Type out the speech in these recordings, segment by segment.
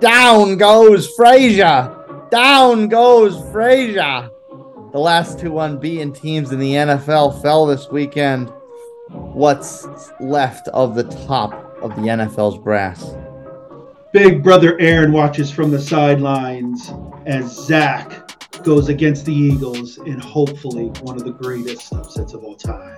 Down goes Frazier. Down goes Frazier. The last two unbeaten teams in the NFL fell this weekend. What's left of the top of the NFL's brass? Big brother Aaron watches from the sidelines as Zach goes against the Eagles in hopefully one of the greatest upsets of all time.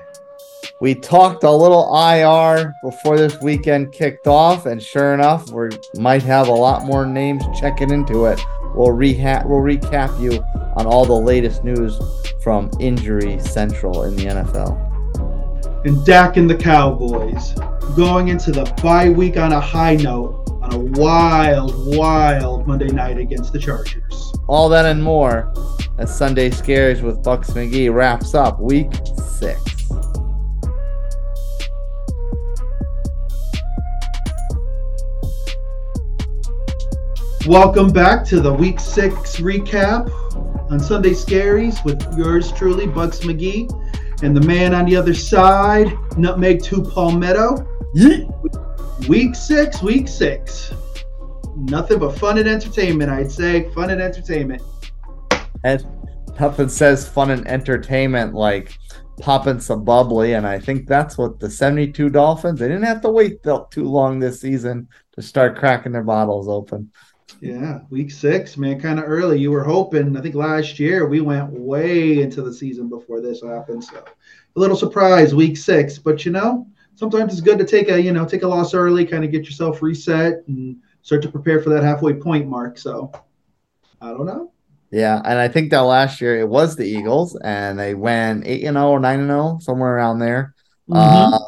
We talked a little IR before this weekend kicked off, and sure enough, we might have a lot more names checking into it. We'll, reha- we'll recap you on all the latest news from Injury Central in the NFL. And Dak and the Cowboys going into the bye week on a high note on a wild, wild Monday night against the Chargers. All that and more as Sunday Scares with Buccs McGee wraps up week six. Welcome back to the week six recap on Sunday Scaries with yours truly, Buccs McGee, and the man on the other side, Nutmeg 2 Palmetto. Yeet. Week six, week six. Nothing but fun and entertainment, I'd say. Fun and entertainment. And nothing says fun and entertainment like popping some bubbly. And I think that's what the 72 Dolphins, they didn't have to wait too long this season to start cracking their bottles open. Yeah, week six, man, kind of early. You were hoping, I think last year we went way into the season before this happened. So a little surprise, week six. But you know, sometimes it's good to take a, you know, take a loss early, kind of get yourself reset and start to prepare for that halfway point mark. So I don't know. Yeah, and I think that last year it was the Eagles, and they went eight and zero or nine and zero, somewhere around there. Mm-hmm. Uh,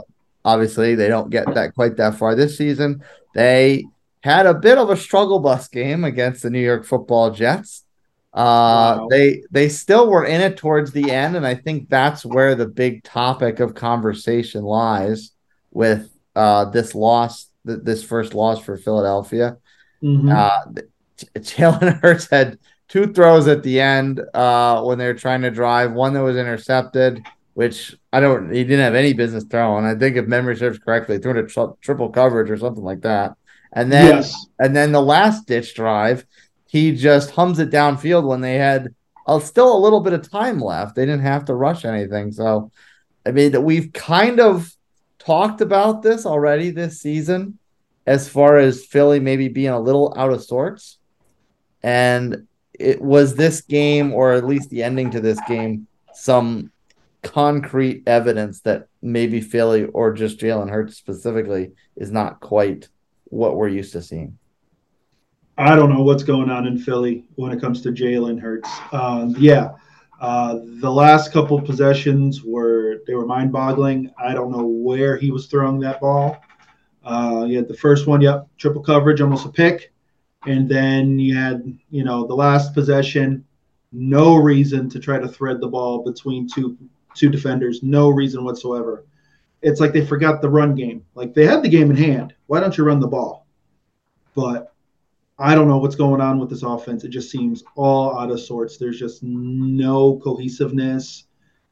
obviously, they don't get that quite that far this season. They had a bit of a struggle bus game against the New York Football Jets. Uh, wow. They they still were in it towards the end, and I think that's where the big topic of conversation lies with uh, this loss, th- this first loss for Philadelphia. Mm-hmm. Uh, Jalen Hurts had two throws at the end uh, when they were trying to drive. One that was intercepted, which I don't. He didn't have any business throwing. I think if memory serves correctly, threw into tri- triple coverage or something like that. And then yes. and then the last ditch drive, he just hums it downfield when they had uh, still a little bit of time left. They didn't have to rush anything. So I mean we've kind of talked about this already this season as far as Philly maybe being a little out of sorts. And it was this game, or at least the ending to this game, some concrete evidence that maybe Philly or just Jalen Hurts specifically is not quite what we're used to seeing? I don't know what's going on in Philly when it comes to Jalen Hurts. Um, yeah, uh, the last couple possessions were they were mind-boggling. I don't know where he was throwing that ball. Uh, you had the first one, yep, triple coverage, almost a pick, and then you had you know the last possession, no reason to try to thread the ball between two two defenders, no reason whatsoever it's like they forgot the run game. Like they had the game in hand. Why don't you run the ball? But I don't know what's going on with this offense. It just seems all out of sorts. There's just no cohesiveness.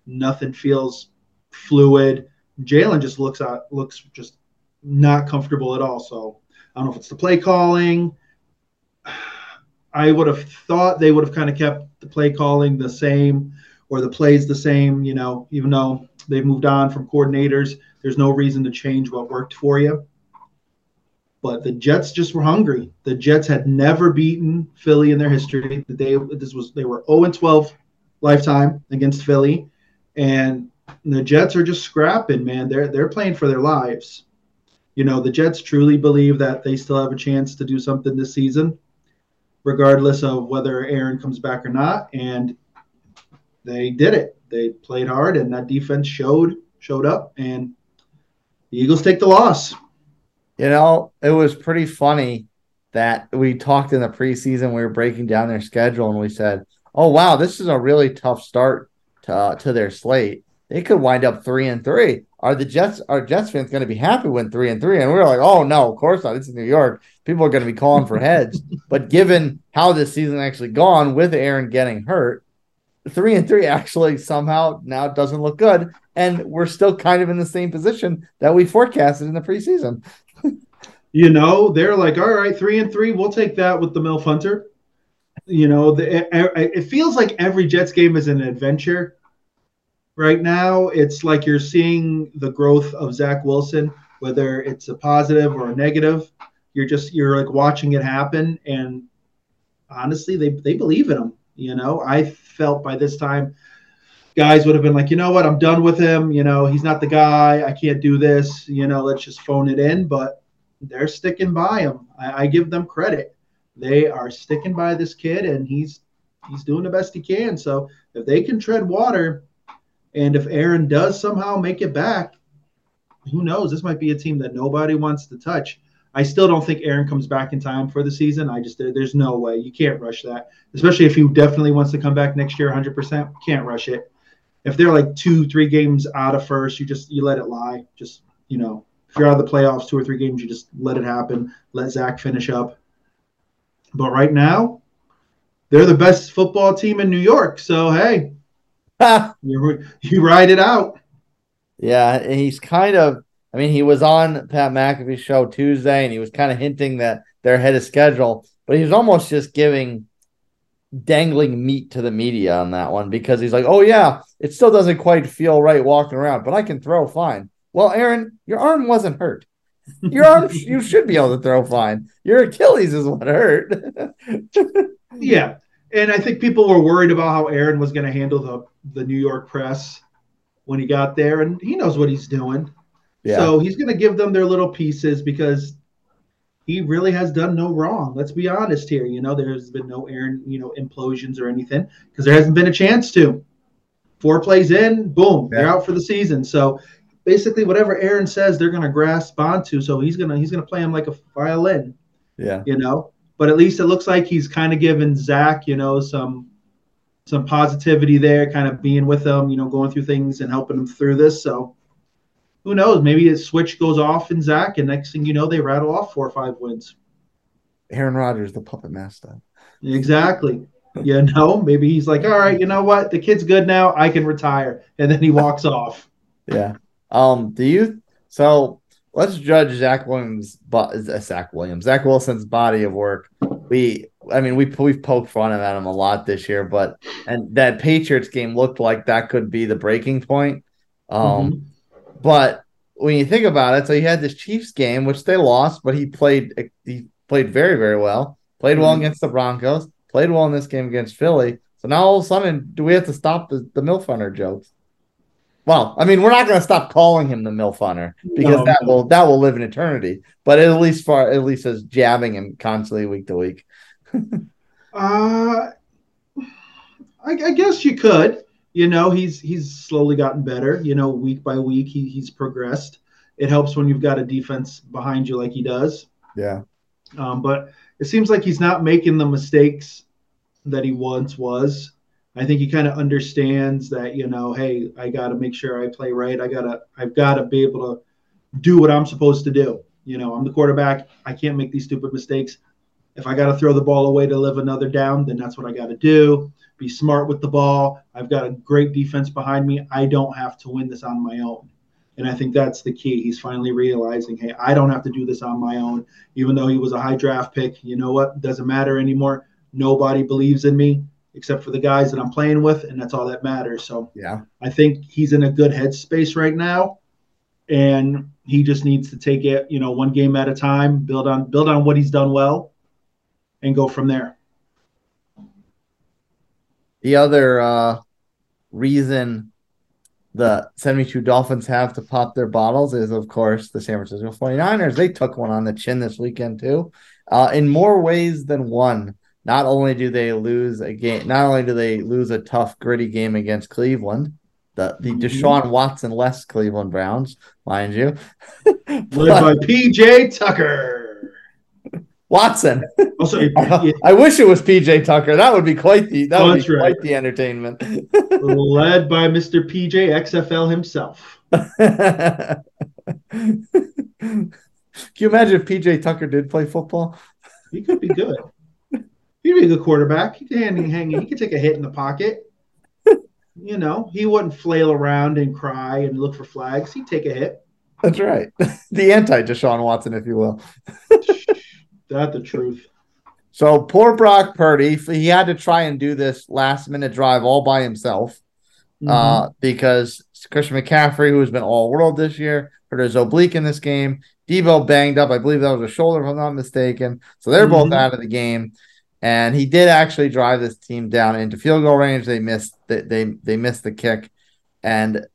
Nothing feels fluid. Jalen just looks out looks just not comfortable at all. So I don't know if it's the play calling. I would have thought they would have kind of kept the play calling the same or the plays the same, you know, even though they've moved on from coordinators. There's no reason to change what worked for you. But the Jets just were hungry. The Jets had never beaten Philly in their history. They this was they were 0 12 lifetime against Philly, and the Jets are just scrapping, man. They're they're playing for their lives. You know, the Jets truly believe that they still have a chance to do something this season, regardless of whether Aaron comes back or not. And they did it. They played hard, and that defense showed showed up, and the Eagles take the loss. You know, it was pretty funny that we talked in the preseason. We were breaking down their schedule, and we said, "Oh wow, this is a really tough start to uh, to their slate. They could wind up three and three. Are the Jets? Are Jets fans going to be happy when three and three?" And we were like, "Oh no, of course not. It's in New York. People are going to be calling for heads." but given how this season actually gone with Aaron getting hurt, three and three actually somehow now doesn't look good, and we're still kind of in the same position that we forecasted in the preseason. You know, they're like, all right, three and three, we'll take that with the Milf Hunter. You know, the, it, it feels like every Jets game is an adventure. Right now, it's like you're seeing the growth of Zach Wilson, whether it's a positive or a negative. You're just you're like watching it happen, and honestly, they they believe in him. You know, I felt by this time guys would have been like, you know what, I'm done with him. You know, he's not the guy. I can't do this. You know, let's just phone it in. But they're sticking by him. I, I give them credit. They are sticking by this kid, and he's he's doing the best he can. So if they can tread water, and if Aaron does somehow make it back, who knows? This might be a team that nobody wants to touch. I still don't think Aaron comes back in time for the season. I just there's no way you can't rush that, especially if he definitely wants to come back next year 100%. Can't rush it if they're like two, three games out of first, you just you let it lie. Just you know, if you're out of the playoffs, two or three games, you just let it happen. Let Zach finish up. But right now, they're the best football team in New York. So hey, you you ride it out. Yeah, he's kind of. I mean, he was on Pat McAfee's show Tuesday, and he was kind of hinting that they're ahead of schedule, but he was almost just giving dangling meat to the media on that one because he's like, oh yeah, it still doesn't quite feel right walking around, but I can throw fine. Well, Aaron, your arm wasn't hurt. Your arm, you should be able to throw fine. Your Achilles is what hurt. yeah, and I think people were worried about how Aaron was going to handle the the New York press when he got there, and he knows what he's doing. Yeah. So he's going to give them their little pieces because he really has done no wrong. Let's be honest here. You know, there's been no Aaron, you know, implosions or anything because there hasn't been a chance to. Four plays in, boom, yeah. they're out for the season. So basically, whatever Aaron says, they're going to grasp onto. So he's gonna he's gonna play him like a violin. Yeah, you know. But at least it looks like he's kind of giving Zach, you know, some some positivity there, kind of being with him, you know, going through things and helping him through this. So who knows? Maybe a switch goes off in Zach, and next thing you know, they rattle off four or five wins. Aaron Rodgers, the puppet master. Exactly. You know, maybe he's like, all right, you know what? The kid's good now. I can retire. And then he walks off. Yeah. Um, do you so let's judge Zach Williams but uh, Zach Williams, Zach Wilson's body of work. We I mean we we've poked fun at him a lot this year, but and that Patriots game looked like that could be the breaking point. Um mm-hmm. But when you think about it, so he had this Chiefs game, which they lost, but he played he played very, very well. Played well mm-hmm. against the Broncos, played well in this game against Philly. So now all of a sudden, do we have to stop the, the Milf Hunter jokes? Well, I mean, we're not going to stop calling him the Milf Hunter because no, that no. will that will live in eternity. But at least for at least as jabbing him constantly week to week. uh, I, I guess you could you know he's he's slowly gotten better you know week by week he, he's progressed. It helps when you've got a defense behind you like he does. Yeah. Um, but it seems like he's not making the mistakes that he once was. I think he kind of understands that you know hey i got to make sure i play right. I gotta i've got to be able to do what i'm supposed to do. You know i'm the quarterback. I can't make these stupid mistakes if i got to throw the ball away to live another down then that's what i got to do be smart with the ball. I've got a great defense behind me. I don't have to win this on my own. And I think that's the key. He's finally realizing, hey, I don't have to do this on my own. Even though he was a high draft pick, you know what? Doesn't matter anymore. Nobody believes in me except for the guys that I'm playing with, and that's all that matters. So yeah, I think he's in a good headspace right now, and he just needs to take it, you know, one game at a time, build on build on what he's done well, and go from there. The other uh, reason the 72 Dolphins have to pop their bottles is, of course, the San Francisco 49ers. They took one on the chin this weekend, too, uh, in more ways than one. Not only do they lose a game, not only do they lose a tough, gritty game against Cleveland, the, the mm-hmm. Deshaun Watson less Cleveland Browns, mind you. Led by PJ Tucker. Watson. Oh, also, I, I, wish it was PJ Tucker. That would be quite the that oh, would be right. quite the entertainment. Led by Mr. PJ XFL himself. Can you imagine if PJ Tucker did play football? He could be good. He'd be a good quarterback. He could hang, hang he could take a hit in the pocket. You know, he wouldn't flail around and cry and look for flags. He'd take a hit. That's right. The anti Deshaun Watson, if you will. That the truth. So poor Brock Purdy, he had to try and do this last minute drive all by himself mm-hmm. uh, because Christian McCaffrey, who's been all world this year, hurt his oblique in this game. Deebo banged up. I believe that was a shoulder, if I'm not mistaken. So they're mm-hmm. both out of the game. And he did actually drive this team down into field goal range. They missed they they, they missed the kick. And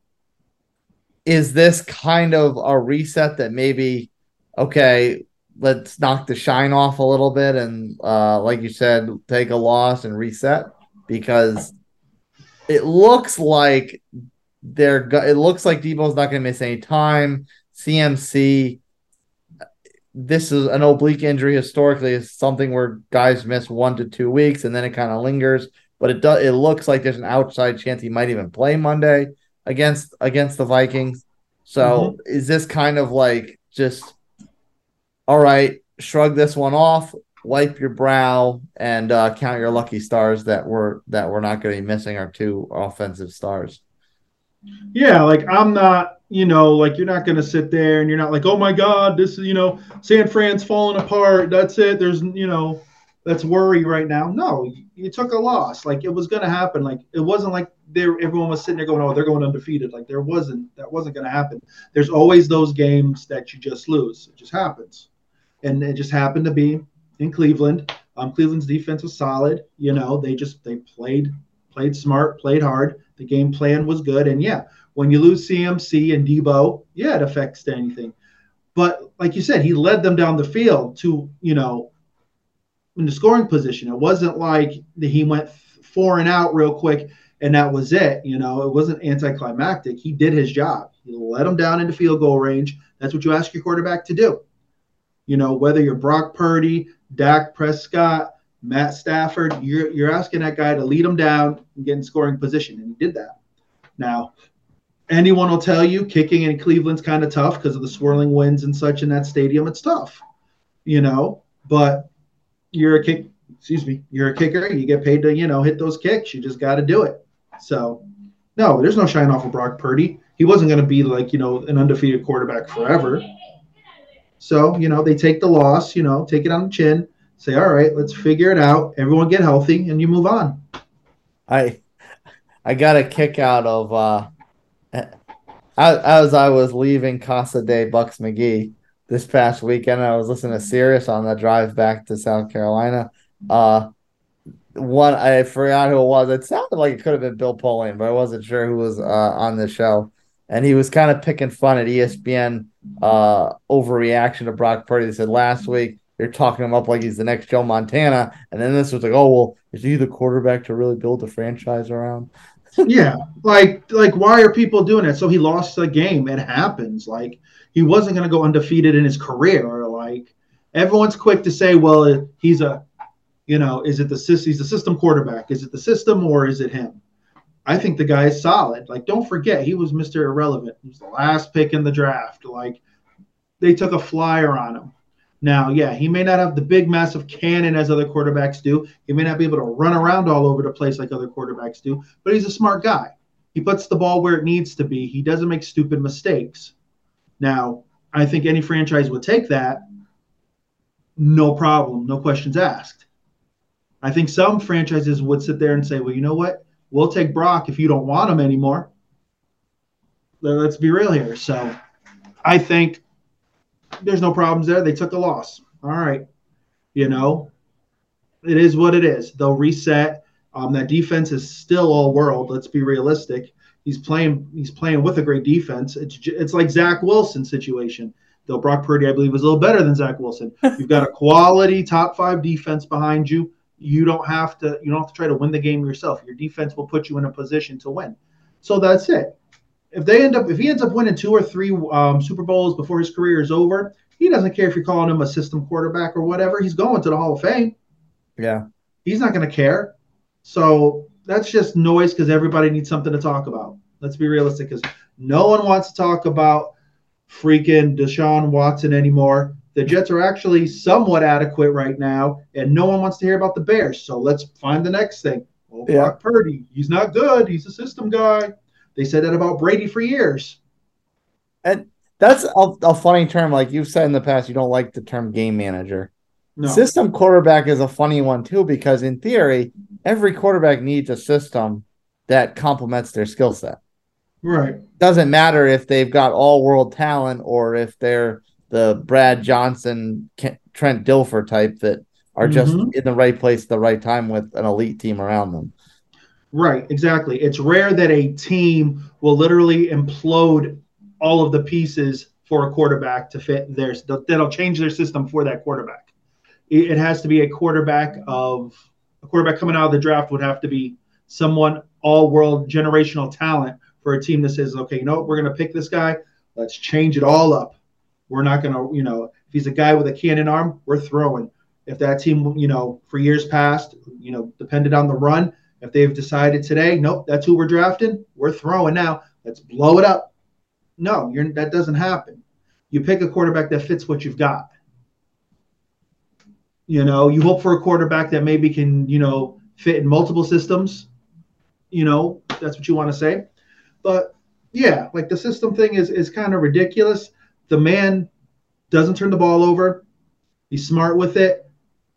is this kind of a reset that maybe okay, let's knock the shine off a little bit and uh, like you said, take a loss and reset because it looks like they're it looks like Deebo's not going to miss any time. CMC, this is an oblique injury historically is something where guys miss one to two weeks and then it kind of lingers. But it does it looks like there's an outside chance he might even play Monday against against the Vikings. So mm-hmm. is this kind of like just all right, shrug this one off, wipe your brow, and uh, count your lucky stars that we're that we're not going to be missing our two offensive stars. Yeah, like I'm not, you know, like you're not going to sit there and you're not like, oh my God, this is, you know, San Fran's falling apart. That's it. There's, you know, that's worry right now. No, you took a loss. Like it was going to happen. Like it wasn't like there everyone was sitting there going, oh, they're going undefeated. Like there wasn't. That wasn't going to happen. There's always those games that you just lose. It just happens and it just happened to be in Cleveland. Um, Cleveland's defense was solid. You know, they just they played played smart, played hard. The game plan was good, and yeah, when you lose CMC and Deebo, yeah, it affects anything. But like you said, he led them down the field to you know in the scoring position. It wasn't like he went four and out real quick and that was it. You know, it wasn't anticlimactic. He did his job. He let them down into field goal range. That's what you ask your quarterback to do. You know, whether you're Brock Purdy, Dak Prescott, Matt Stafford, you're you're asking that guy to lead them down and get in scoring position, and he did that. Now, anyone will tell you kicking in Cleveland's kind of tough because of the swirling winds and such in that stadium. It's tough, you know. But you're a kick. Excuse me. You're a kicker. You get paid to you know hit those kicks. You just got to do it. So, no, there's no shine off of Brock Purdy. He wasn't going to be like you know an undefeated quarterback forever. So, you know, they take the loss, you know, take it on the chin, say, all right, let's figure it out. Everyone get healthy and you move on. I I got a kick out of uh as I was leaving Casa de Buccs McGee this past weekend, I was listening to Sirius on the drive back to South Carolina. Uh one I forgot who it was. It sounded like it could have been Bill Polian, but I wasn't sure who was uh, on the show and he was kind of picking fun at ESPN uh, overreaction to Brock Purdy. They said last week they're talking him up like he's the next Joe Montana, and then this was like, oh well, is he the quarterback to really build the franchise around? yeah, like like why are people doing it? So he lost the game. It happens. Like he wasn't going to go undefeated in his career. Like everyone's quick to say, well, he's a, you know, is it the he's the system quarterback? Is it the system or is it him? I think the guy is solid. Like, don't forget, he was Mr. Irrelevant. He was the last pick in the draft. Like, they took a flyer on him. Now, yeah, he may not have the big, massive cannon as other quarterbacks do. He may not be able to run around all over the place like other quarterbacks do, but he's a smart guy. He puts the ball where it needs to be. He doesn't make stupid mistakes. Now, I think any franchise would take that, no problem, no questions asked. I think some franchises would sit there and say, well, you know what? We'll take Brock if you don't want him anymore. Let's be real here. So I think there's no problems there. They took a loss. All right. You know, it is what it is. They'll reset. Um, that defense is still all world. Let's be realistic. He's playing. He's playing with a great defense. It's it's like Zach Wilson situation. Though Brock Purdy, I believe, was a little better than Zach Wilson. You've got a quality top five defense behind you you don't have to you don't have to try to win the game yourself. Your defense will put you in a position to win. So that's it. If they end up if he ends up winning two or three um, Super Bowls before his career is over, he doesn't care if you're calling him a system quarterback or whatever. He's going to the Hall of Fame. Yeah. He's not going to care. So that's just noise because everybody needs something to talk about. Let's be realistic because no one wants to talk about freaking Deshaun Watson anymore. The Jets are actually somewhat adequate right now, and no one wants to hear about the Bears. So let's find the next thing. Well, yeah. Brock Purdy, he's not good. He's a system guy. They said that about Brady for years. And that's a, a, funny term. Like you've said in the past, you don't like the term game manager. No. System quarterback is a funny one too, because in theory, every quarterback needs a system that complements their skill set. Right. Doesn't matter if they've got all world talent or if they're the Brad Johnson, Trent Dilfer type that are just mm-hmm. in the right place at the right time with an elite team around them. Right, exactly. It's rare that a team will literally implode all of the pieces for a quarterback to fit theirs. That'll change their system for that quarterback. It has to be a quarterback of a quarterback coming out of the draft would have to be someone all world generational talent for a team that says, okay, you know what, we're going to pick this guy. Let's change it all up. We're not going to, you know, if he's a guy with a cannon arm, we're throwing. If that team, you know, for years past, you know, depended on the run, if they've decided today, nope, that's who we're drafting, we're throwing now. Let's blow it up. No, that doesn't happen. You pick a quarterback that fits what you've got. You know, you hope for a quarterback that maybe can, you know, fit in multiple systems. You know, that's what you want to say. But yeah, like the system thing is is kind of ridiculous. The man doesn't turn the ball over. He's smart with it.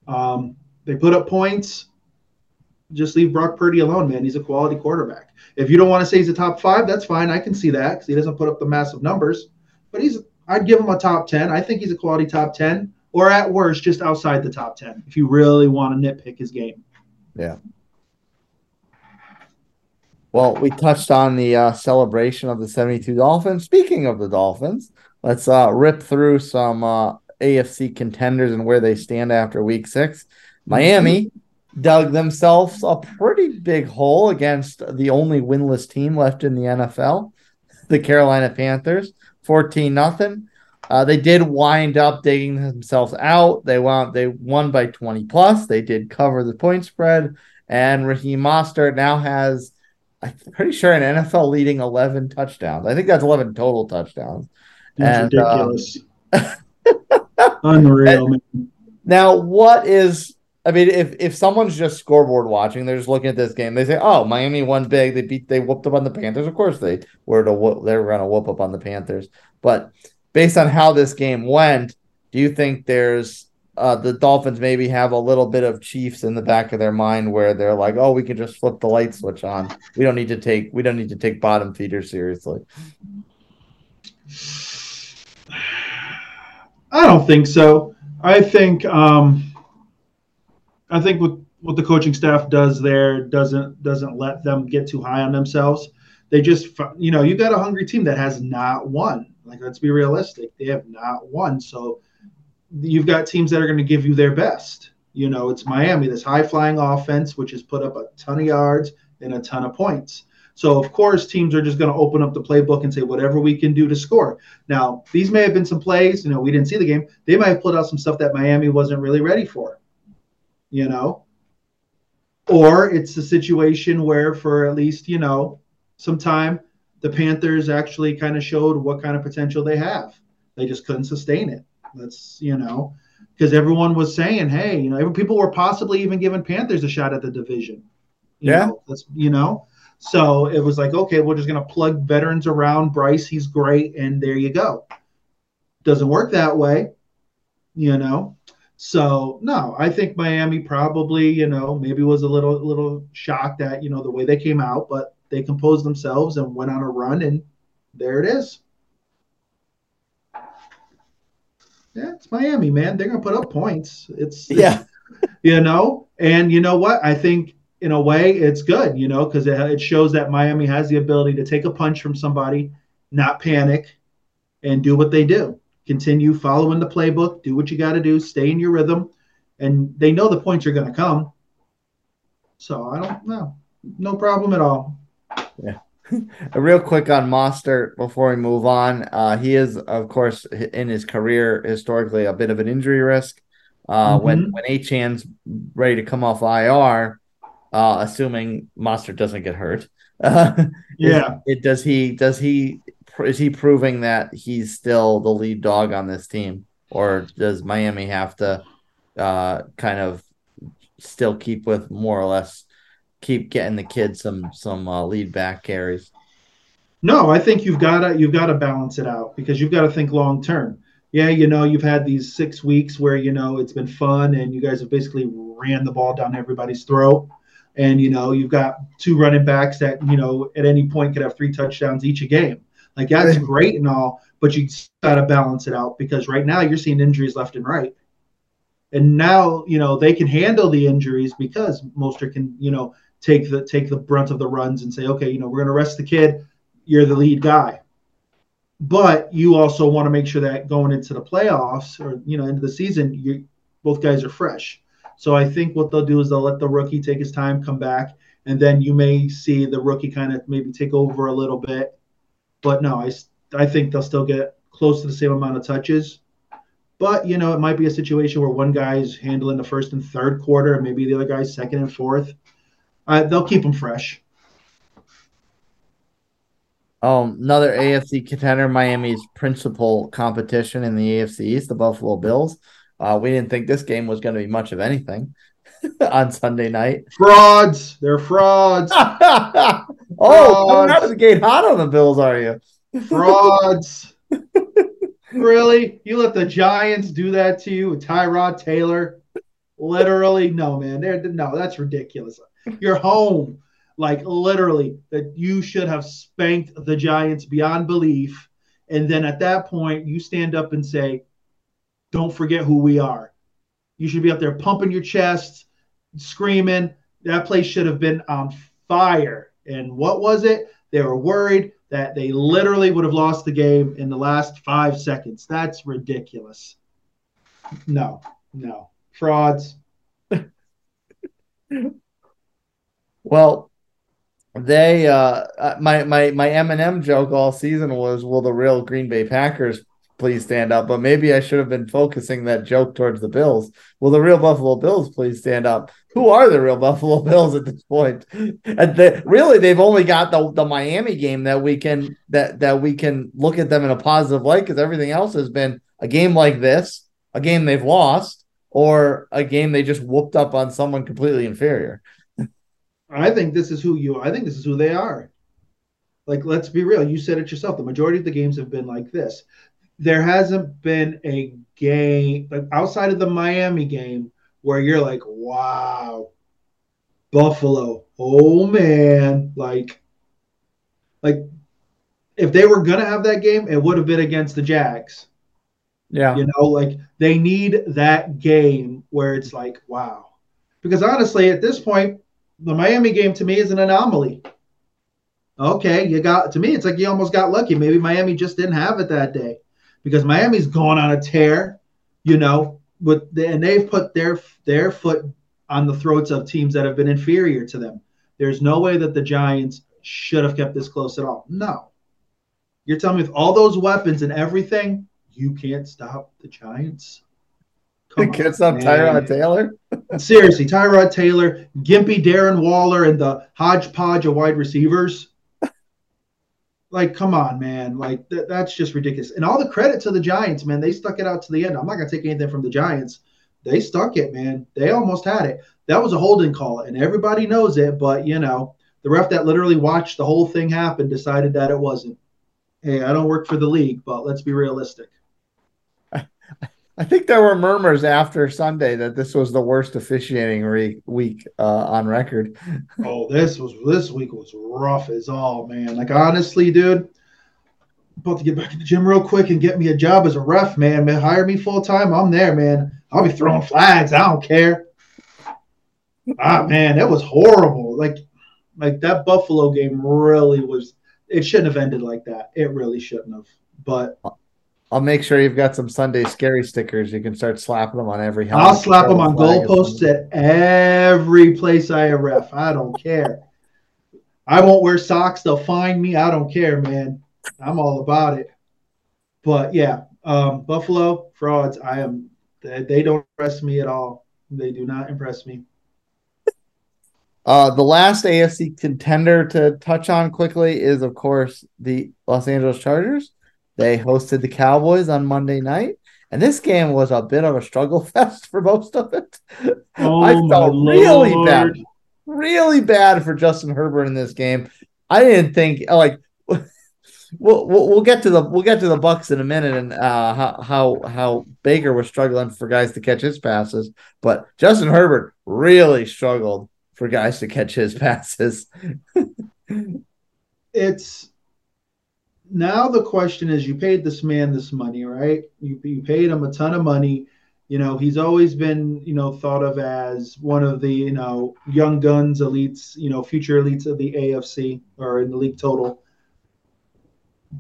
Um, they put up points. Just leave Brock Purdy alone, man. He's a quality quarterback. If you don't want to say he's a top five, that's fine. I can see that because he doesn't put up the massive numbers. But he's, I'd give him a top ten. I think he's a quality top ten, or at worst, just outside the top ten. If you really want to nitpick his game. Yeah. Well, we touched on the uh, celebration of the 72 Dolphins. Speaking of the Dolphins, let's uh, rip through some uh, AFC contenders and where they stand after week six. Miami dug themselves a pretty big hole against the only winless team left in the NFL, the Carolina Panthers, 14 nothing. Uh, they did wind up digging themselves out. They won. They won by 20 plus. They did cover the point spread, and Raheem Mostert now has, I'm pretty sure, an NFL leading 11 touchdowns. I think that's 11 total touchdowns. That's and, ridiculous. Uh, Unreal. Man. Now, what is I mean, if if someone's just scoreboard watching, they're just looking at this game. They say, "Oh, Miami won big. They beat. They whooped up on the Panthers. Of course, they were to they were going to whoop up on the Panthers." But based on how this game went, do you think there's uh, the Dolphins maybe have a little bit of Chiefs in the back of their mind where they're like, "Oh, we can just flip the light switch on. We don't need to take we don't need to take bottom feeders seriously." I don't think so. I think. um I think what what the coaching staff does there doesn't doesn't let them get too high on themselves. They just you know you got a hungry team that has not won. Like let's be realistic, they have not won. So you've got teams that are going to give you their best. You know, it's Miami, this high flying offense, which has put up a ton of yards and a ton of points. So of course, teams are just going to open up the playbook and say whatever we can do to score. Now, these may have been some plays. You know, we didn't see the game. They might have pulled out some stuff that Miami wasn't really ready for you know or it's a situation where for at least you know some time the panthers actually kind of showed what kind of potential they have they just couldn't sustain it that's you know because everyone was saying hey you know people were possibly even giving panthers a shot at the division yeah know, that's you know so it was like okay we're just going to plug veterans around bryce he's great and there you go doesn't work that way you know so no, I think Miami probably, you know, maybe was a little little shocked at, you know, the way they came out, but they composed themselves and went on a run and there it is. Yeah, it's Miami, man. They're gonna put up points. It's yeah, you know, and you know what? I think in a way it's good, you know, because it, it shows that Miami has the ability to take a punch from somebody, not panic, and do what they do continue following the playbook, do what you got to do, stay in your rhythm, and they know the points are going to come. So I don't know, no problem at all. Yeah. Real quick on Mostert before we move on. Uh, he is, of course, in his career historically a bit of an injury risk. Uh, mm-hmm. When when Achane's ready to come off IR, uh, assuming Monster doesn't get hurt, yeah, it does he does he is he proving that he's still the lead dog on this team, or does Miami have to uh, kind of still keep with more or less keep getting the kids some some uh, lead back carries? No, I think you've got to you've got to balance it out because you've got to think long term. Yeah, you know, you've had these six weeks where you know it's been fun and you guys have basically ran the ball down everybody's throat, and you know you've got two running backs that you know at any point could have three touchdowns each a game. Like that's great and all, but you got to balance it out because right now you're seeing injuries left and right. And now, you know, they can handle the injuries because Mostert can, you know, take the take the brunt of the runs and say, okay, you know, we're going to rest the kid. You're the lead guy. But you also want to make sure that going into the playoffs or you know into the season, you both guys are fresh. So I think what they'll do is they'll let the rookie take his time, come back, and then you may see the rookie kind of maybe take over a little bit. But no, I I think they'll still get close to the same amount of touches. But you know, it might be a situation where one guy's handling the first and third quarter, and maybe the other guy's second and fourth. Uh, they'll keep them fresh. Um, another AFC contender, Miami's principal competition in the AFC East, the Buffalo Bills. Uh, we didn't think this game was going to be much of anything on Sunday night. Frauds, they're frauds. oh, coming out of the gate hot on the Bills, are you? Frauds. really? You let the Giants do that to you, with Tyrod Taylor? Literally, no, man. They're, no, that's ridiculous. You're home like literally that you should have spanked the Giants beyond belief. And then at that point, you stand up and say, Don't forget who we are. You should be up there pumping your chest, screaming. That place should have been on fire. And what was it? They were worried that they literally would have lost the game in the last five seconds. That's ridiculous. No, no. Frauds. well, they uh, uh my my my Eminem joke all season was will the real Green Bay Packers please stand up but maybe I should have been focusing that joke towards the Bills will the real Buffalo Bills please stand up who are the real Buffalo Bills at this point they, really they've only got the the Miami game that we can that that we can look at them in a positive light because everything else has been a game like this a game they've lost or a game they just whooped up on someone completely inferior I think this is who you. I think this is who they are. Like, let's be real. You said it yourself. The majority of the games have been like this. There hasn't been a game like outside of the Miami game where you're like, wow, Buffalo. Oh man, like, like if they were gonna have that game, it would have been against the Jags. Yeah, you know, like they need that game where it's like, wow. Because honestly, at this point, the Miami game to me is an anomaly. Okay, you got to me, it's like you almost got lucky. Maybe Miami just didn't have it that day because Miami's gone on a tear, you know, with the, and they've put their their foot on the throats of teams that have been inferior to them. There's no way that the Giants should have kept this close at all. No. You're telling me with all those weapons and everything, you can't stop the Giants? Come can't stop Tyrod Taylor? Seriously, Tyrod Taylor, Gimpy Darren Waller, and the hodgepodge of wide receivers. Like, come on, man. Like, th- that's just ridiculous. And all the credit to the Giants, man. They stuck it out to the end. I'm not going to take anything from the Giants. They stuck it, man. They almost had it. That was a holding call, and everybody knows it. But, you know, the ref that literally watched the whole thing happen decided that it wasn't. Hey, I don't work for the league, but let's be realistic. I think there were murmurs after Sunday that this was the worst officiating re- week uh, on record. oh, this was this week was rough as all, man. Like honestly, dude, about to get back in the gym real quick and get me a job as a ref, man. Man, hire me full time. I'm there, man. I'll be throwing flags. I don't care. ah, man, that was horrible. Like, like that Buffalo game really was. It shouldn't have ended like that. It really shouldn't have. But I'll make sure you've got some Sunday scary stickers. You can start slapping them on every helmet. I'll slap them on goalposts at every place I ref. I don't care. I won't wear socks. They'll find me. I don't care, man. I'm all about it. But yeah, um, Buffalo frauds. I am. They, they don't impress me at all. They do not impress me. Uh, the last AFC contender to touch on quickly is, of course, the Los Angeles Chargers. They hosted the Cowboys on Monday night, and this game was a bit of a struggle fest for most of it. Oh, I felt really Lord. bad, really bad for Justin Herbert in this game. I didn't think like we'll, we'll we'll get to the we'll get to the Bucks in a minute and uh, how how how Baker was struggling for guys to catch his passes, but Justin Herbert really struggled for guys to catch his passes. it's now the question is you paid this man this money, right? You you paid him a ton of money. You know, he's always been, you know, thought of as one of the, you know, young guns elites, you know, future elites of the AFC or in the league total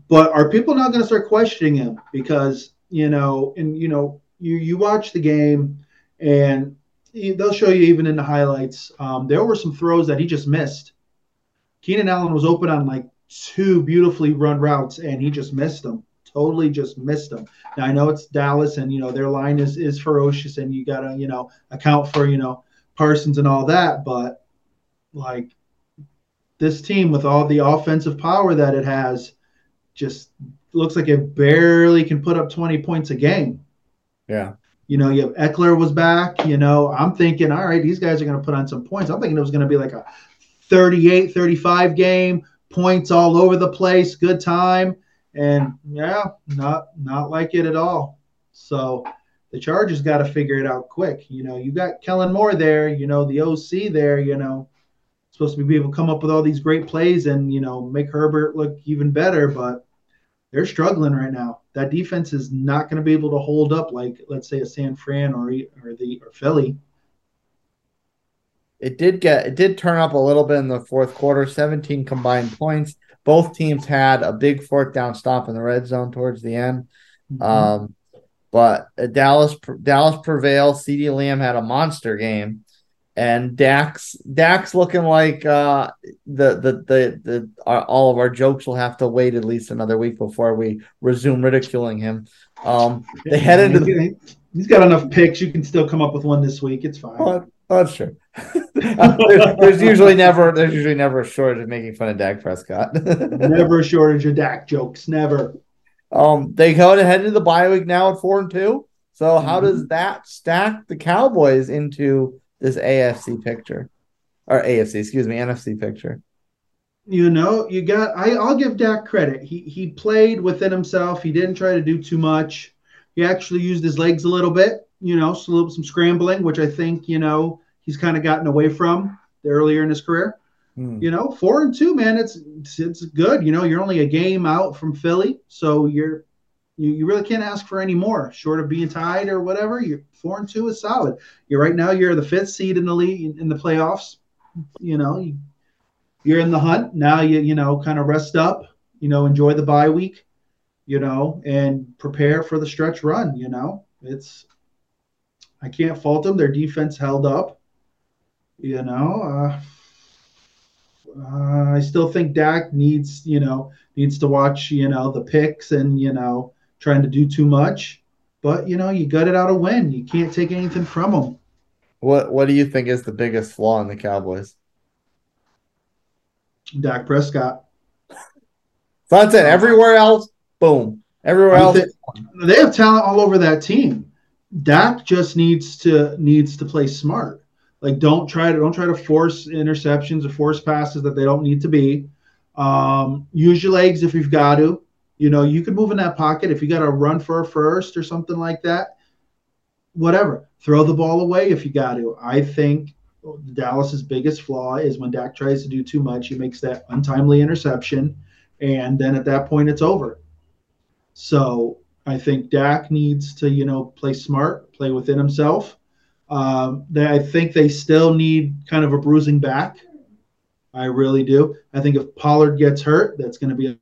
but are people not going to start questioning him because you know, and you know, you you watch the game, and they'll show you even in the highlights. Um, there were some throws that he just missed. Keenan Allen was open on like two beautifully run routes, and he just missed them. Totally just missed them. Now I know it's Dallas, and you know their line is is ferocious, and you gotta you know account for you know Parsons and all that, but like this team with all the offensive power that it has just looks like it barely can put up 20 points a game. Yeah. You know, you have Ekeler was back. You know, I'm thinking, all right, these guys are going to put on some points. I'm thinking it was going to be like a 38, 35 game, points all over the place, good time. And yeah, not not like it at all. So the Chargers got to figure it out quick. You know, you got Kellen Moore there, you know, the OC there, you know, supposed to be able to come up with all these great plays and, you know, make Herbert look even better. But they're struggling right now. That defense is not going to be able to hold up like, let's say, a San Fran or or the or Philly. It did get it did turn up a little bit in the fourth quarter. 17 combined points. Both teams had a big fourth down stop in the red zone towards the end. Mm-hmm. Um, but Dallas Dallas prevailed. CeeDee Lamb had a monster game and Dax Dax looking like uh, the the the the our, all of our jokes will have to wait at least another week before we resume ridiculing him. Um, they head into the, he's got enough picks. You can still come up with one this week. It's fine. Oh, that's true. there's, there's, usually never there's usually never a shortage of making fun of Dak Prescott. never a shortage of Dak jokes. Never. Um, they go to head into the bye week now at four and two. So how mm-hmm. does that stack the Cowboys into this AFC picture or AFC, excuse me, NFC picture. You know, you got. I, I'll give Dak credit. He he played within himself. He didn't try to do too much. He actually used his legs a little bit. You know, some some scrambling, which I think you know he's kind of gotten away from earlier in his career. Hmm. You know, four and two, man, it's, it's it's good. You know, you're only a game out from Philly, so you're you, you really can't ask for any more, short of being tied or whatever. You're four and two is solid. You're right now. You're the fifth seed in the league in the playoffs. You know, you, you're in the hunt now. You you know, kind of rest up. You know, enjoy the bye week. You know, and prepare for the stretch run. You know, it's I can't fault them. Their defense held up. You know, uh, uh, I still think Dak needs, you know, needs to watch, you know, the picks and, you know, trying to do too much. But you know, you got it out a win. You can't take anything from them. What What do you think is the biggest flaw in the Cowboys? Dak Prescott. That's it. Everywhere else, boom. Everywhere else, they have talent all over that team. Dak just needs to needs to play smart. Like don't try to don't try to force interceptions or force passes that they don't need to be. Um, use your legs if you've got to. You know, you could move in that pocket if you got to run for a first or something like that. Whatever. Throw the ball away if you got to. I think Dallas's biggest flaw is when Dak tries to do too much, he makes that untimely interception, and then at that point it's over. So I think Dak needs to, you know, play smart, play within himself. Um, they, I think they still need kind of a bruising back. I really do. I think if Pollard gets hurt, that's going to be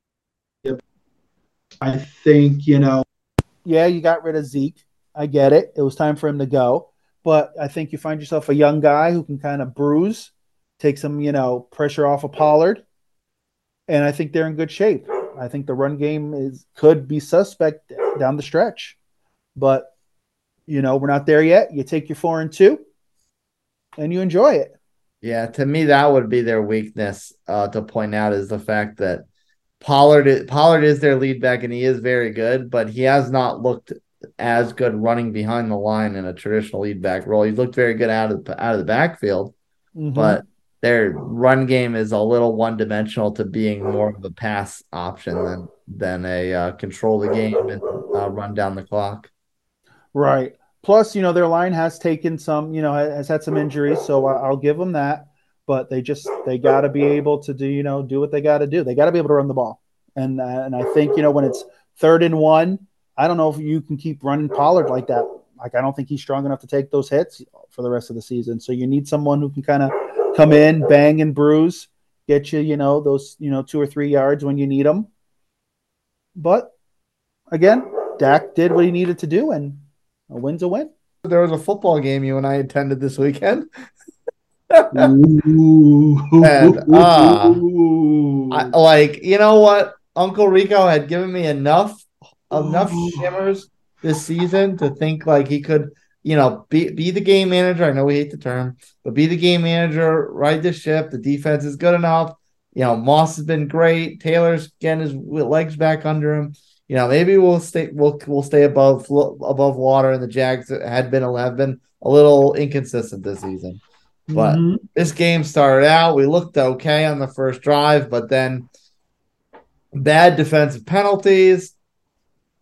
I think, you know, yeah, you got rid of Zeke. I get it. It was time for him to go. But I think you find yourself a young guy who can kind of bruise, take some, you know, pressure off of Pollard. And I think they're in good shape. I think the run game is could be suspect down the stretch. But you know, we're not there yet. You take your four and two and you enjoy it. Yeah, to me that would be their weakness uh, to point out is the fact that Pollard Pollard is their lead back and he is very good, but he has not looked as good running behind the line in a traditional lead back role. He looked very good out of out of the backfield, mm-hmm. but their run game is a little one dimensional to being more of a pass option than than a uh, control the game and uh, run down the clock. Right. Plus, you know, their line has taken some, you know, has had some injuries, so I'll give them that. But they just they got to be able to do, you know, do what they got to do. They got to be able to run the ball, and uh, and I think you know when it's third and one, I don't know if you can keep running Pollard like that. Like I don't think he's strong enough to take those hits for the rest of the season. So you need someone who can kind of come in, bang and bruise, get you, you know, those, you know, two or three yards when you need them. But again, Dak did what he needed to do, and a win's a win. There was a football game you and I attended this weekend. And, uh, I, like, you know what? Uncle Rico had given me enough enough shimmers this season to think like he could, you know, be be the game manager. I know we hate the term, but be the game manager, ride the ship. The defense is good enough. You know, Moss has been great. Taylor's getting his legs back under him. You know, maybe we'll stay we'll we'll stay above above water. And the Jags had been have been a little inconsistent this season. But mm-hmm. this game started out, we looked okay on the first drive, but then bad defensive penalties.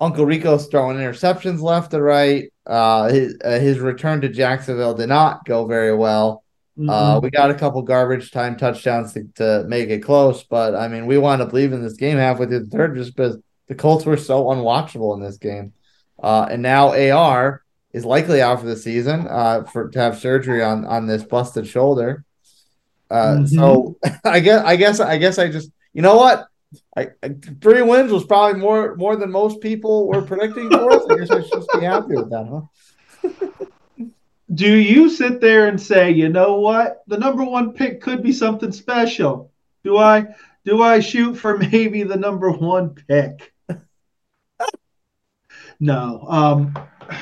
Uncle Rico's throwing interceptions left and right. Uh, his uh, his return to Jacksonville did not go very well. Mm-hmm. Uh, we got a couple garbage time touchdowns to, to make it close, but I mean, we wound up leaving this game halfway through the third just because the Colts were so unwatchable in this game. Uh, and now AR is likely out for the season uh, for to have surgery on on this busted shoulder. Uh, mm-hmm. So I guess I guess I guess I just you know what I, I, three wins was probably more more than most people were predicting for us. I guess I should just be happy with that, huh? Do you sit there and say, you know what, the number one pick could be something special? Do I do I shoot for maybe the number one pick? no. Um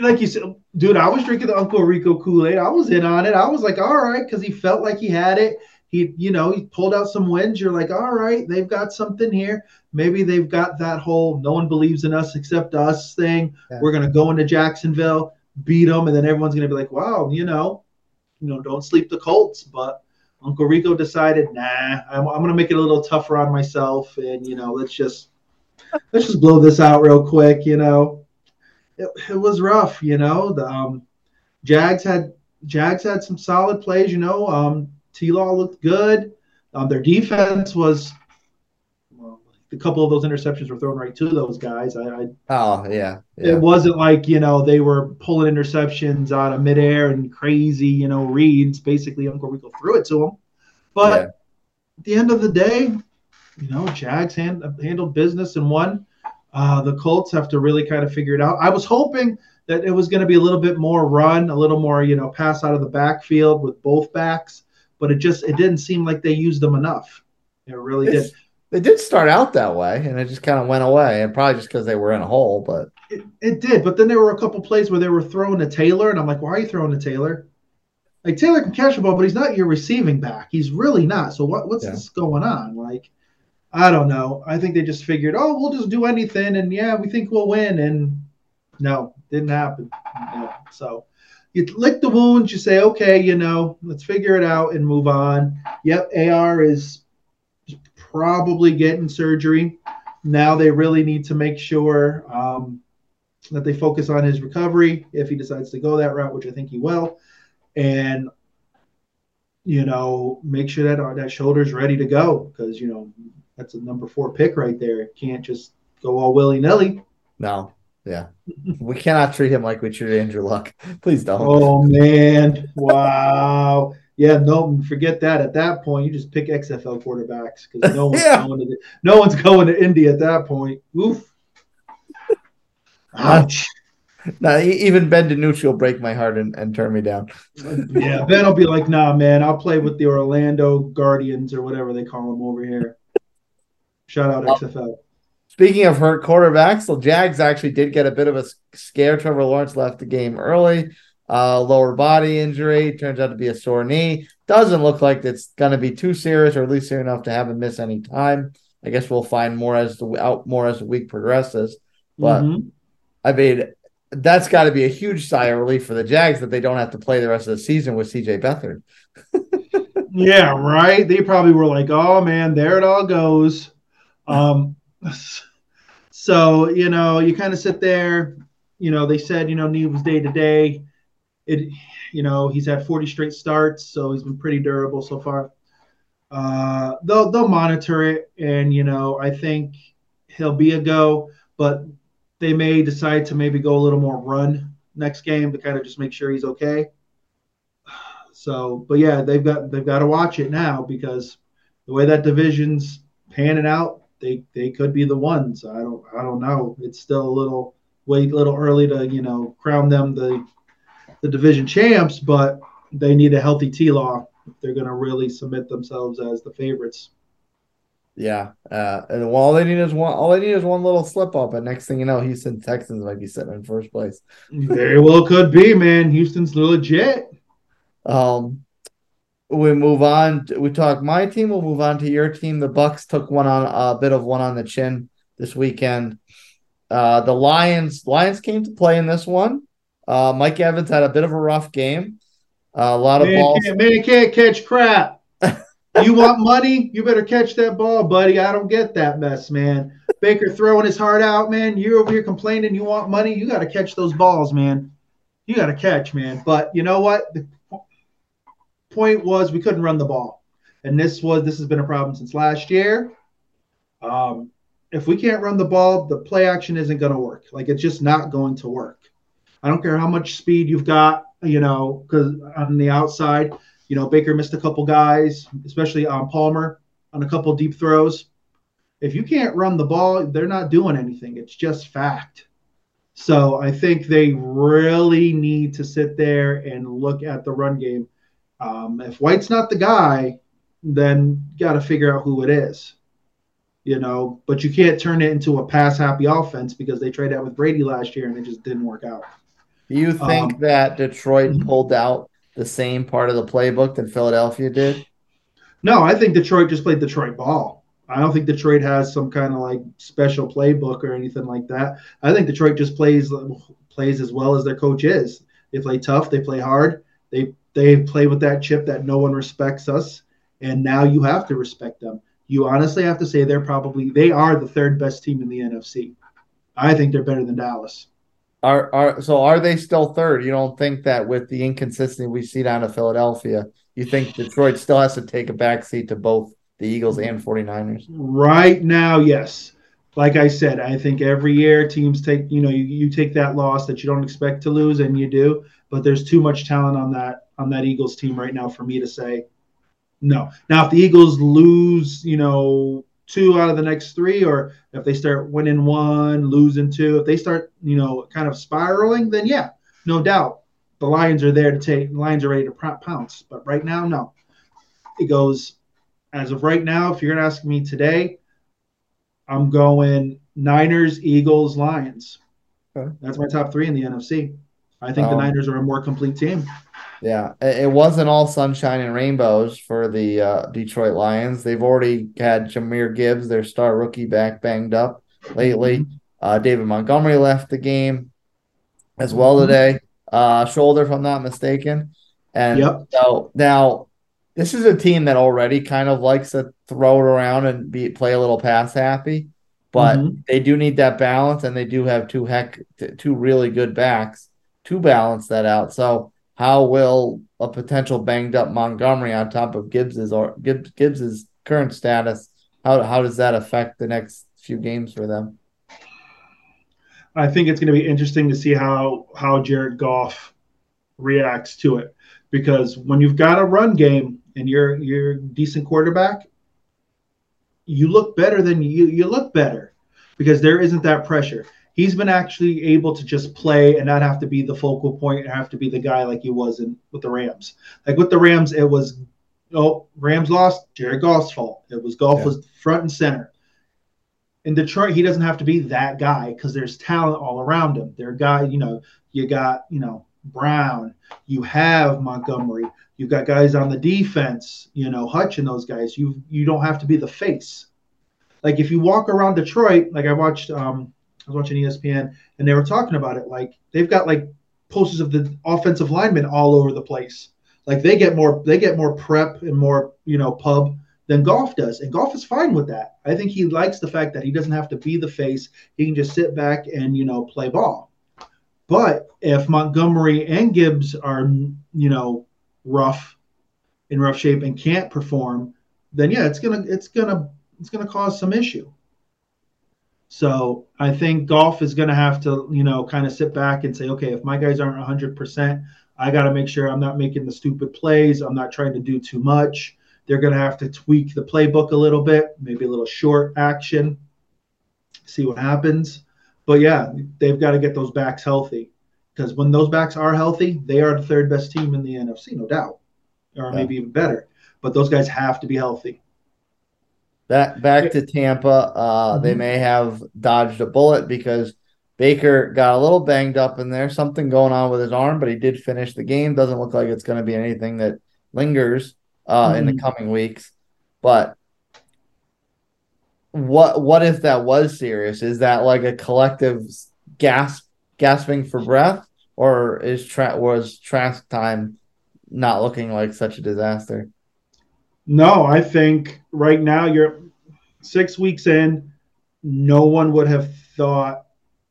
like you said, dude, I was drinking the Uncle Rico Kool Aid. I was in on it. I was like, all right, because he felt like he had it. He, you know, he pulled out some wins. You're like, all right, they've got something here. Maybe they've got that whole no one believes in us except us thing. Yeah. We're gonna go into Jacksonville, beat them, and then everyone's gonna be like, wow, you know, you know, don't sleep the Colts. But Uncle Rico decided, nah, I'm, I'm gonna make it a little tougher on myself, and you know, let's just let's just blow this out real quick, you know it, it was rough, you know. The um, Jags had Jags had some solid plays, you know. Um, T Law looked good. Um, their defense was well, a couple of those interceptions were thrown right to those guys. I, I oh yeah, yeah, it wasn't like you know they were pulling interceptions out of midair and crazy you know reads. Basically, Uncle Rico threw it to them, but yeah. at the end of the day, you know, Jags hand, handled business and won. Uh, the Colts have to really kind of figure it out. I was hoping that it was going to be a little bit more run, a little more, you know, pass out of the backfield with both backs, but it just it didn't seem like they used them enough. It really it's, did. They did start out that way, and it just kind of went away, and probably just because they were in a hole. But it, it did. But then there were a couple plays where they were throwing to Taylor, and I'm like, why are you throwing to Taylor? Like Taylor can catch the ball, but he's not your receiving back. He's really not. So what what's yeah. this going on? Like I don't know. I think they just figured, oh, we'll just do anything, and yeah, we think we'll win. And no, didn't happen. No. So you lick the wounds. You say, okay, you know, let's figure it out and move on. Yep, AR is probably getting surgery. Now they really need to make sure um, that they focus on his recovery if he decides to go that route, which I think he will, and you know, make sure that that shoulder's ready to go because you know that's a number four pick right there. Can't just go all willy nilly. No, yeah, we cannot treat him like we treated Andrew Luck. Please don't. Oh man, wow. Yeah, no, forget that. At that point, you just pick XFL quarterbacks because no one's yeah. going to the, no one's going to Indy at that point. Oof. Ouch. Now, even Ben DiNucci will break my heart and, and turn me down. yeah, Ben will be like, "Nah, man, I'll play with the Orlando Guardians or whatever they call them over here." Shout out oh. XFL. Speaking of hurt quarterbacks, the Jags actually did get a bit of a scare. Trevor Lawrence left the game early. Uh, lower body injury turns out to be a sore knee. Doesn't look like it's going to be too serious, or at least serious enough to have him miss any time. I guess we'll find more as the out more as the week progresses. But mm-hmm. I mean, that's got to be a huge sigh of relief for the Jags that they don't have to play the rest of the season with CJ Beathard. yeah, right. They probably were like, "Oh man, there it all goes." Um, so you know, you kind of sit there. You know, they said you know Need was day to day. It, you know, he's had 40 straight starts, so he's been pretty durable so far. Uh, they'll they'll monitor it, and you know, I think he'll be a go, but they may decide to maybe go a little more run next game to kind of just make sure he's okay. So, but yeah, they've got they've got to watch it now because the way that division's panning out, they they could be the ones. I don't I don't know. It's still a little wait a little early to you know crown them the the division champs, but they need a healthy T Law if they're going to really submit themselves as the favorites. Yeah, uh, and well, all they need is one. All they need is one little slip up, and next thing you know, Houston Texans might be sitting in first place. Very well could be, man. Houston's legit. Um, we move on. We talk my team. We'll move on to your team. The Bucs took one on a bit of one on the chin this weekend. Uh, the Lions. Lions came to play in this one. Uh, Mike Evans had a bit of a rough game. Uh, a lot of man balls. Can't, man can't catch crap. you want money? You better catch that ball, buddy. I don't get that mess, man. Baker throwing his heart out, man. You're over here complaining you want money. You got to catch those balls, man. You got to catch, man. But you know what? The point was we couldn't run the ball, and this was this has been a problem since last year. Um, if we can't run the ball, the play action isn't going to work. Like it's just not going to work. I don't care how much speed you've got, you know, because on the outside, you know, Baker missed a couple guys, especially on Palmer on a couple deep throws. If you can't run the ball, they're not doing anything. It's just fact. So I think they really need to sit there and look at the run game. Um, if White's not the guy, then got to figure out who it is. You know, but you can't turn it into a pass happy offense because they tried that with Brady last year and it just didn't work out. Do you think Um, that Detroit pulled out the same part of the playbook that Philadelphia did? No, I think Detroit just played Detroit ball. I don't think Detroit has some kind of like special playbook or anything like that. I think Detroit just plays plays as well as their coach is. They play tough, they play hard, they they play with that chip that no one respects us, and now you have to respect them. You honestly have to say they're probably they are the third best team in the NFC. I think they're better than Dallas. Are are so are they still third? You don't think that with the inconsistency we see down to Philadelphia, you think Detroit still has to take a backseat to both the Eagles and 49ers? Right now, yes. Like I said, I think every year teams take, you know, you, you take that loss that you don't expect to lose, and you do. But there's too much talent on that on that Eagles team right now for me to say no. Now, if the Eagles lose, you know, two out of the next three, or if they start winning one, losing two, if they start, you know, kind of spiraling, then yeah, no doubt, the Lions are there to take. The Lions are ready to pounce. But right now, no. It goes as of right now. If you're gonna ask me today, I'm going Niners, Eagles, Lions. Okay. That's my top three in the NFC. I think the Um, Niners are a more complete team. Yeah, it wasn't all sunshine and rainbows for the uh, Detroit Lions. They've already had Jahmyr Gibbs, their star rookie, back banged up lately. Uh, David Montgomery left the game as well Mhm. today, uh, shoulder, if I'm not mistaken. And Yep. so now this is a team that already kind of likes to throw it around and be play a little pass happy, but Mhm. they do need that balance, and they do have two heck two really good backs to balance that out. So how will a potential banged up Montgomery on top of Gibbs's or Gibbs Gibbs's current status? How how does that affect the next few games for them? I think it's going to be interesting to see how how Jared Goff reacts to it because when you've got a run game and you're you're decent quarterback, you look better than you you look better because there isn't that pressure. He's been actually able to just play and not have to be the focal point and have to be the guy like he was in with the Rams. Like with the Rams, it was oh Rams lost, Jared Goff's fault. It was Goff Yeah. was front and center in Detroit, he doesn't have to be that guy because there's talent all around him. There guys, you know, you got, you know, Brown, you have Montgomery, you've got guys on the defense, you know, Hutch and those guys. You you don't have to be the face. Like if you walk around Detroit, like I watched um I was watching ESPN and they were talking about it, like they've got like posters of the offensive linemen all over the place. Like they get more they get more prep and more you know pub than Goff does, and Goff is fine with that. I think he likes the fact that he doesn't have to be the face; he can just sit back and you know play ball. But if Montgomery and Gibbs are you know rough in rough shape and can't perform, then yeah, it's gonna it's gonna it's gonna cause some issue. So I think Goff is going to have to, you know, kind of sit back and say, okay, if my guys aren't 100%, I got to make sure I'm not making the stupid plays. I'm not trying to do too much. They're going to have to tweak the playbook a little bit, maybe a little short action, see what happens. But yeah, they've got to get those backs healthy because when those backs are healthy, they are the third best team in the NFC, no doubt, or yeah. maybe even better. But those guys have to be healthy. Back back to Tampa, uh, mm-hmm. they may have dodged a bullet because Baker got a little banged up in there, something going on with his arm, but he did finish the game. Doesn't look like it's going to be anything that lingers uh, mm-hmm. in the mm-hmm. coming weeks. But what what if that was serious? Is that like a collective gasp gasping for breath, or is tra- was Trask time not looking like such a disaster? No, I think right now you're six weeks in. No one would have thought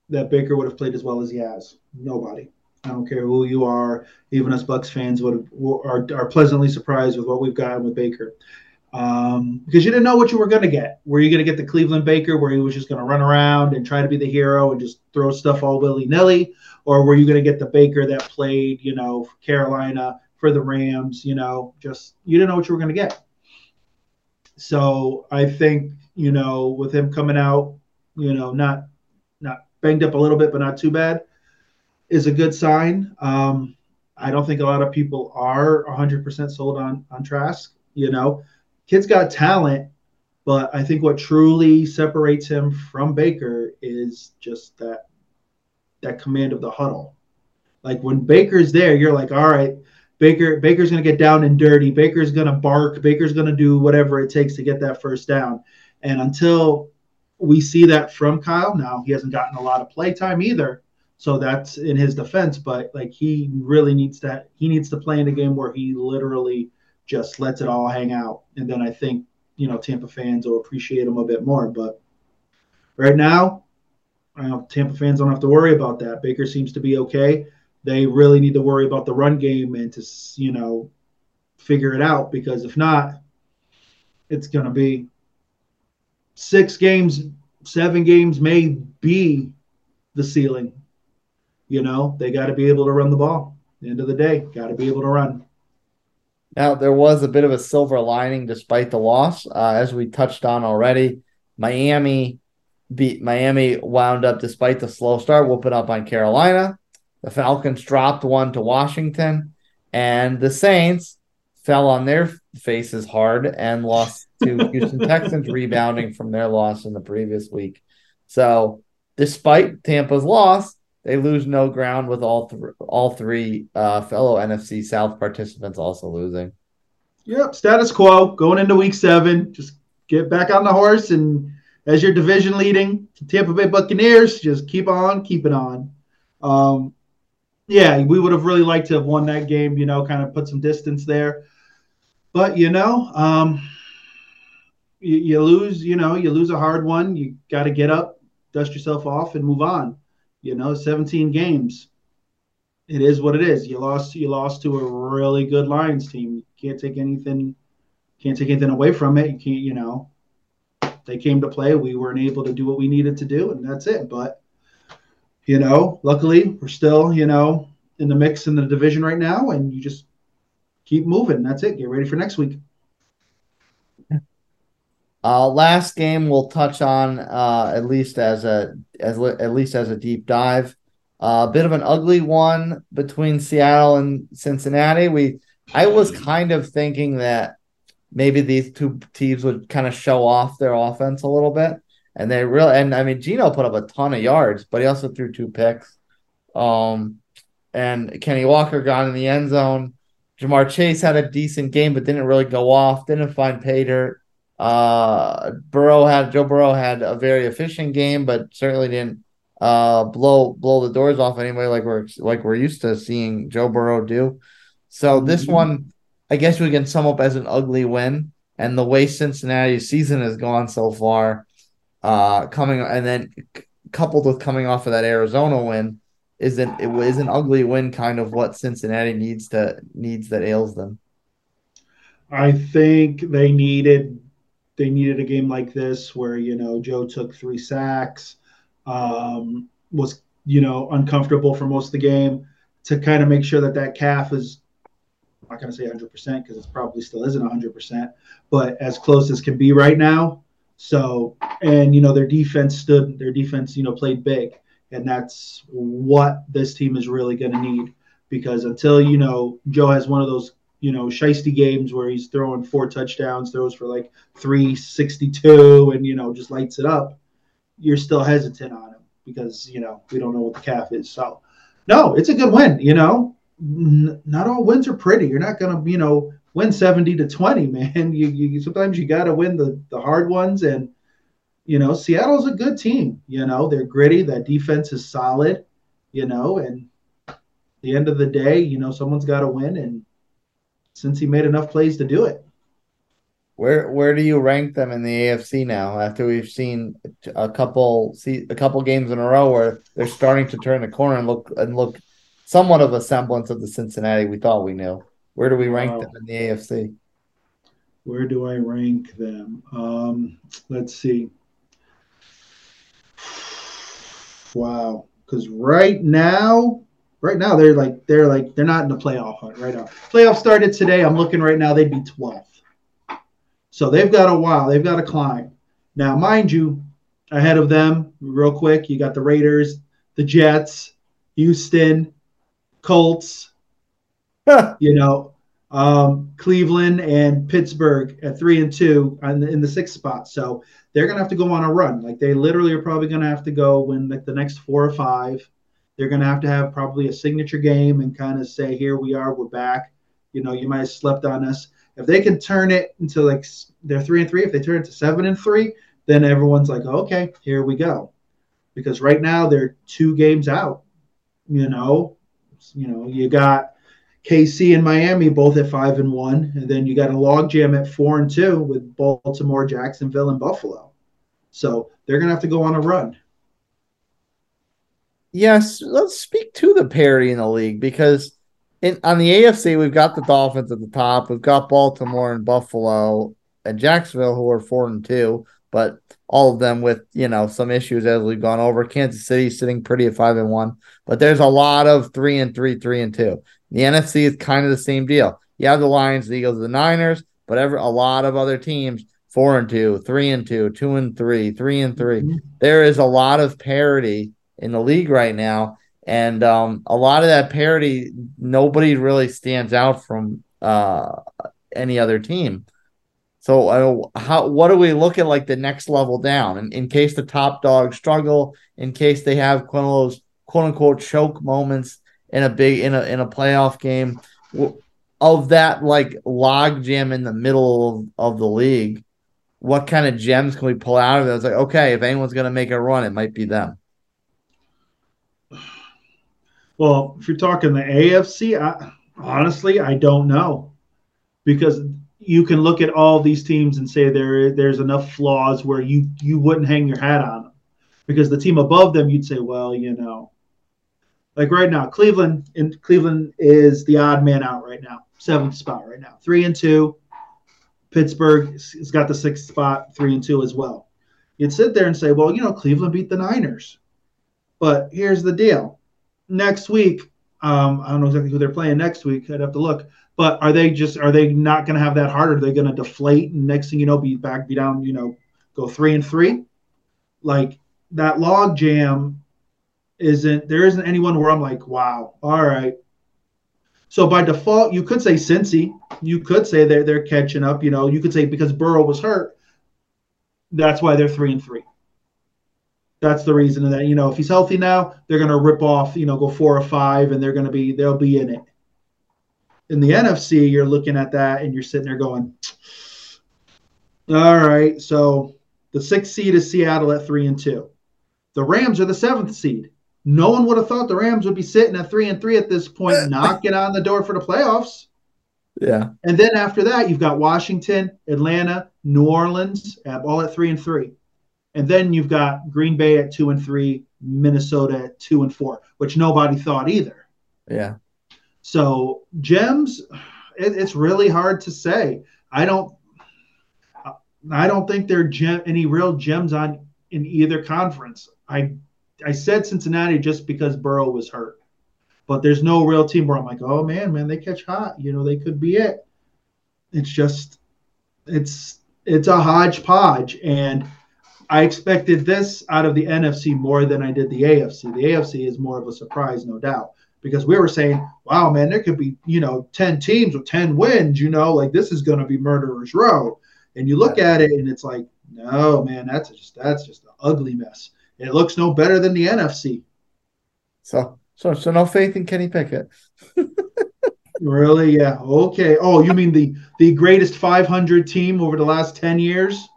that Baker would have played as well as he has. Nobody. I don't care who you are. Even us Bucs fans would are, are pleasantly surprised with what we've gotten with Baker. Um, because you didn't know what you were going to get. Were you going to get the Cleveland Baker where he was just going to run around and try to be the hero and just throw stuff all willy nilly? Or were you going to get the Baker that played, you know, Carolina for the Rams, you know, just you didn't know what you were going to get. So I think, you know, with him coming out, you know, not not banged up a little bit, but not too bad, is a good sign. Um, I don't think a lot of people are 100% sold on on Trask. You know, kid's got talent, but I think what truly separates him from Baker is just that that command of the huddle. Like when Baker's there, you're like, all right, Baker Baker's going to get down and dirty. Baker's going to bark. Baker's going to do whatever it takes to get that first down. And until we see that from Kyle, now he hasn't gotten a lot of play time either. So that's in his defense, but like he really needs to he needs to play in a game where he literally just lets it all hang out. And then I think, you know, Tampa fans will appreciate him a bit more. But right now, know, Tampa fans don't have to worry about that. Baker seems to be okay they really need to worry about the run game and to you know figure it out because if not, it's going to be six games, seven games may be the ceiling. You know, they got to be able to run the ball. the end of the day, got to be able to run. Now, there was a bit of a silver lining despite the loss. Uh, as we touched on already, Miami beat Miami wound up despite the slow start, whooping up on Carolina. The Falcons dropped one to Washington, and the Saints fell on their faces hard and lost to Houston Texans, rebounding from their loss in the previous week. So, despite Tampa's loss, they lose no ground with all th- all three uh, fellow NFC South participants also losing. Yep, status quo going into Week Seven. Just get back on the horse, and as your division leading Tampa Bay Buccaneers, just keep on keeping on. Um, yeah, we would have really liked to have won that game, you know, kind of put some distance there. But, you know, um, you, you lose, you know, you lose a hard one. You got to get up, dust yourself off, and move on. You know, 17 games. It is what it is. You lost. You lost to a really good Lions team. You can't take anything. Can't take anything away from it. You can't. You know, they came to play. We weren't able to do what we needed to do, and that's it. But you know, luckily we're still, you know, in the mix in the division right now, and you just keep moving. That's it. Get ready for next week. Uh, last game we'll touch on uh, at least as a as at least as a deep dive. Uh, a bit of an ugly one between Seattle and Cincinnati. We I was kind of thinking that maybe these two teams would kind of show off their offense a little bit. And they really, and I mean, Geno put up a ton of yards, but he also threw two picks. Um, and Kenny Walker got in the end zone. Ja'Marr Chase had a decent game, but didn't really go off. Didn't find pay dirt. Uh, Burrow had Joe Burrow had a very efficient game, but certainly didn't uh blow blow the doors off anyway, like we're like we're used to seeing Joe Burrow do. So this mm-hmm. one, I guess we can sum up as an ugly win. And the way Cincinnati's season has gone so far, uh, coming and then coupled with coming off of that Arizona win, isn't it was an ugly win kind of what Cincinnati needs to needs that ails them. I think they needed they needed a game like this where you know Joe took three sacks, um, was you know uncomfortable for most of the game to kind of make sure that that calf is I'm not going to say 100 percent because it probably still isn't 100 percent, but as close as can be right now. So and you know their defense stood their defense you know played big and that's what this team is really going to need because until you know Joe has one of those you know shisty games where he's throwing four touchdowns, throws for like 362, and you know just lights it up, you're still hesitant on him because you know we don't know what the calf is. So no, it's a good win. You know, Not all wins are pretty. You're not gonna you know win 70 to 20, man. You, you sometimes you got to win the the hard ones and you know, Seattle's a good team. You know, they're gritty. That defense is solid. You know, and the end of the day, you know, someone's got to win, and Cincy made enough plays to do it. Where where do you rank them in the AFC now? After we've seen a couple see a couple games in a row where they're starting to turn the corner and look and look somewhat of a semblance of the Cincinnati we thought we knew. Where do we rank wow. them in the AFC? Where do I rank them? Um, let's see. Wow. Because right now, right now they're like they're like they're not in the playoff hunt right now. Playoff started today. I'm looking right now. They'd be 12th. So they've got a while. They've got to climb. Now, mind you, ahead of them, real quick, you got the Raiders, the Jets, Houston, Colts. you know, um, Cleveland and Pittsburgh at three and two the, in the sixth spot. So they're gonna have to go on a run. Like they literally are probably gonna have to go win like the next four or five. They're gonna have to have probably a signature game and kind of say, "Here we are, we're back." You know, you might have slept on us. If they can turn it into like they're three and three, if they turn it to seven and three, then everyone's like, "Okay, here we go," because right now they're two games out. You know, you know, you got KC and Miami both at five and one, and then you got a logjam at four and two with Baltimore, Jacksonville, and Buffalo. So they're gonna have to go on a run. Yes, let's speak to the parity in the league because in on the AFC we've got the Dolphins at the top, we've got Baltimore and Buffalo and Jacksonville who are four and two, but all of them with you know some issues as we've gone over. Kansas City sitting pretty at five and one, but there's a lot of three and three, three and two. The NFC is kind of the same deal. You have the Lions, the Eagles, the Niners, but every, a lot of other teams four and two, three and two, two and three, three and 3 mm-hmm. There is a lot of parity in the league right now, and um, a lot of that parity, nobody really stands out from uh, any other team. So, uh, how what do we look at like the next level down? In, in case the top dogs struggle, in case they have one of those quote unquote choke moments in a big in a in a playoff game of that like log jam in the middle of, of the league what kind of gems can we pull out of it it's like okay if anyone's going to make a run it might be them. Well if you're talking the afc I, honestly i don't know. Because you can look at all these teams and say there there's enough flaws where you you wouldn't hang your hat on them because the team above them you'd say well you know like right now, Cleveland and Cleveland is the odd man out right now, seventh spot right now, three and two. Pittsburgh has got the sixth spot, three and two as well. You'd sit there and say, well, you know, Cleveland beat the Niners, but here's the deal: next week, um, I don't know exactly who they're playing next week. I'd have to look. But are they just are they not going to have that hard? Are they going to deflate and next thing you know, be back, be down, you know, go three and three? Like that log jam isn't there isn't anyone where I'm like, wow, all right. So by default, you could say Cincy. You could say they're they're catching up. You know, you could say because Burrow was hurt, that's why they're three and three. That's the reason that you know if he's healthy now, they're gonna rip off, you know, go four or five, and they're gonna be they'll be in it. In the NFC, you're looking at that and you're sitting there going, all right. So the sixth seed is Seattle at three and two. The Rams are the seventh seed no one would have thought the Rams would be sitting at three and three at this point, knocking on the door for the playoffs. Yeah. And then after that, you've got Washington, Atlanta, New Orleans, all at three and three. And then you've got Green Bay at two and three, Minnesota at two and four, which nobody thought either. Yeah. So gems, it, it's really hard to say. I don't, I don't think there are gem, any real gems on in either conference. I, I said Cincinnati just because Burrow was hurt, but there's no real team where I'm like, oh man, man, they catch hot. You know, they could be it. It's just, it's it's a hodgepodge, and I expected this out of the NFC more than I did the AFC. The AFC is more of a surprise, no doubt, because we were saying, wow, man, there could be, you know, 10 teams with 10 wins, you know, like this is going to be murderer's row. And you look at it and it's like, no, man, that's just that's just an ugly mess. It looks no better than the NFC. So so so no faith in Kenny Pickett. really? Yeah. Okay. Oh, you mean the the greatest 500 team over the last 10 years?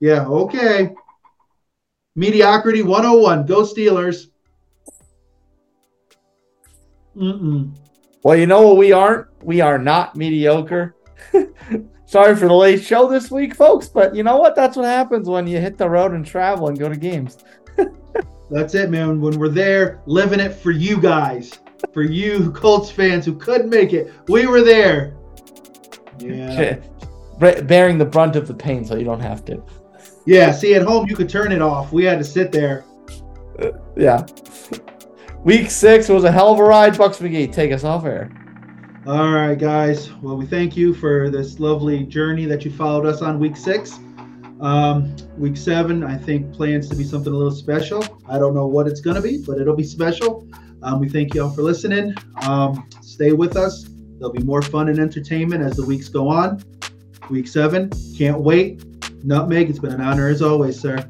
Yeah, okay. Mediocrity 101. Go Steelers. Mm-mm. Well, you know what we aren't? We are not mediocre. Sorry for the late show this week, folks, but you know what? That's what happens when you hit the road and travel and go to games. That's it, man. When we're there, living it for you guys, for you Colts fans who couldn't make it, we were there. Yeah. Bearing the brunt of the pain so you don't have to. Yeah, see, at home you could turn it off. We had to sit there. Uh, yeah. Week six was a hell of a ride. Buccs McGee, take us off air. All right, guys. Well, we thank you for this lovely journey that you followed us on week six. Um, week seven, I think, plans to be something a little special. I don't know what it's going to be, but it'll be special. Um, we thank you all for listening. Um, stay with us. There'll be more fun and entertainment as the weeks go on. Week seven, can't wait. Nutmeg, it's been an honor as always, sir.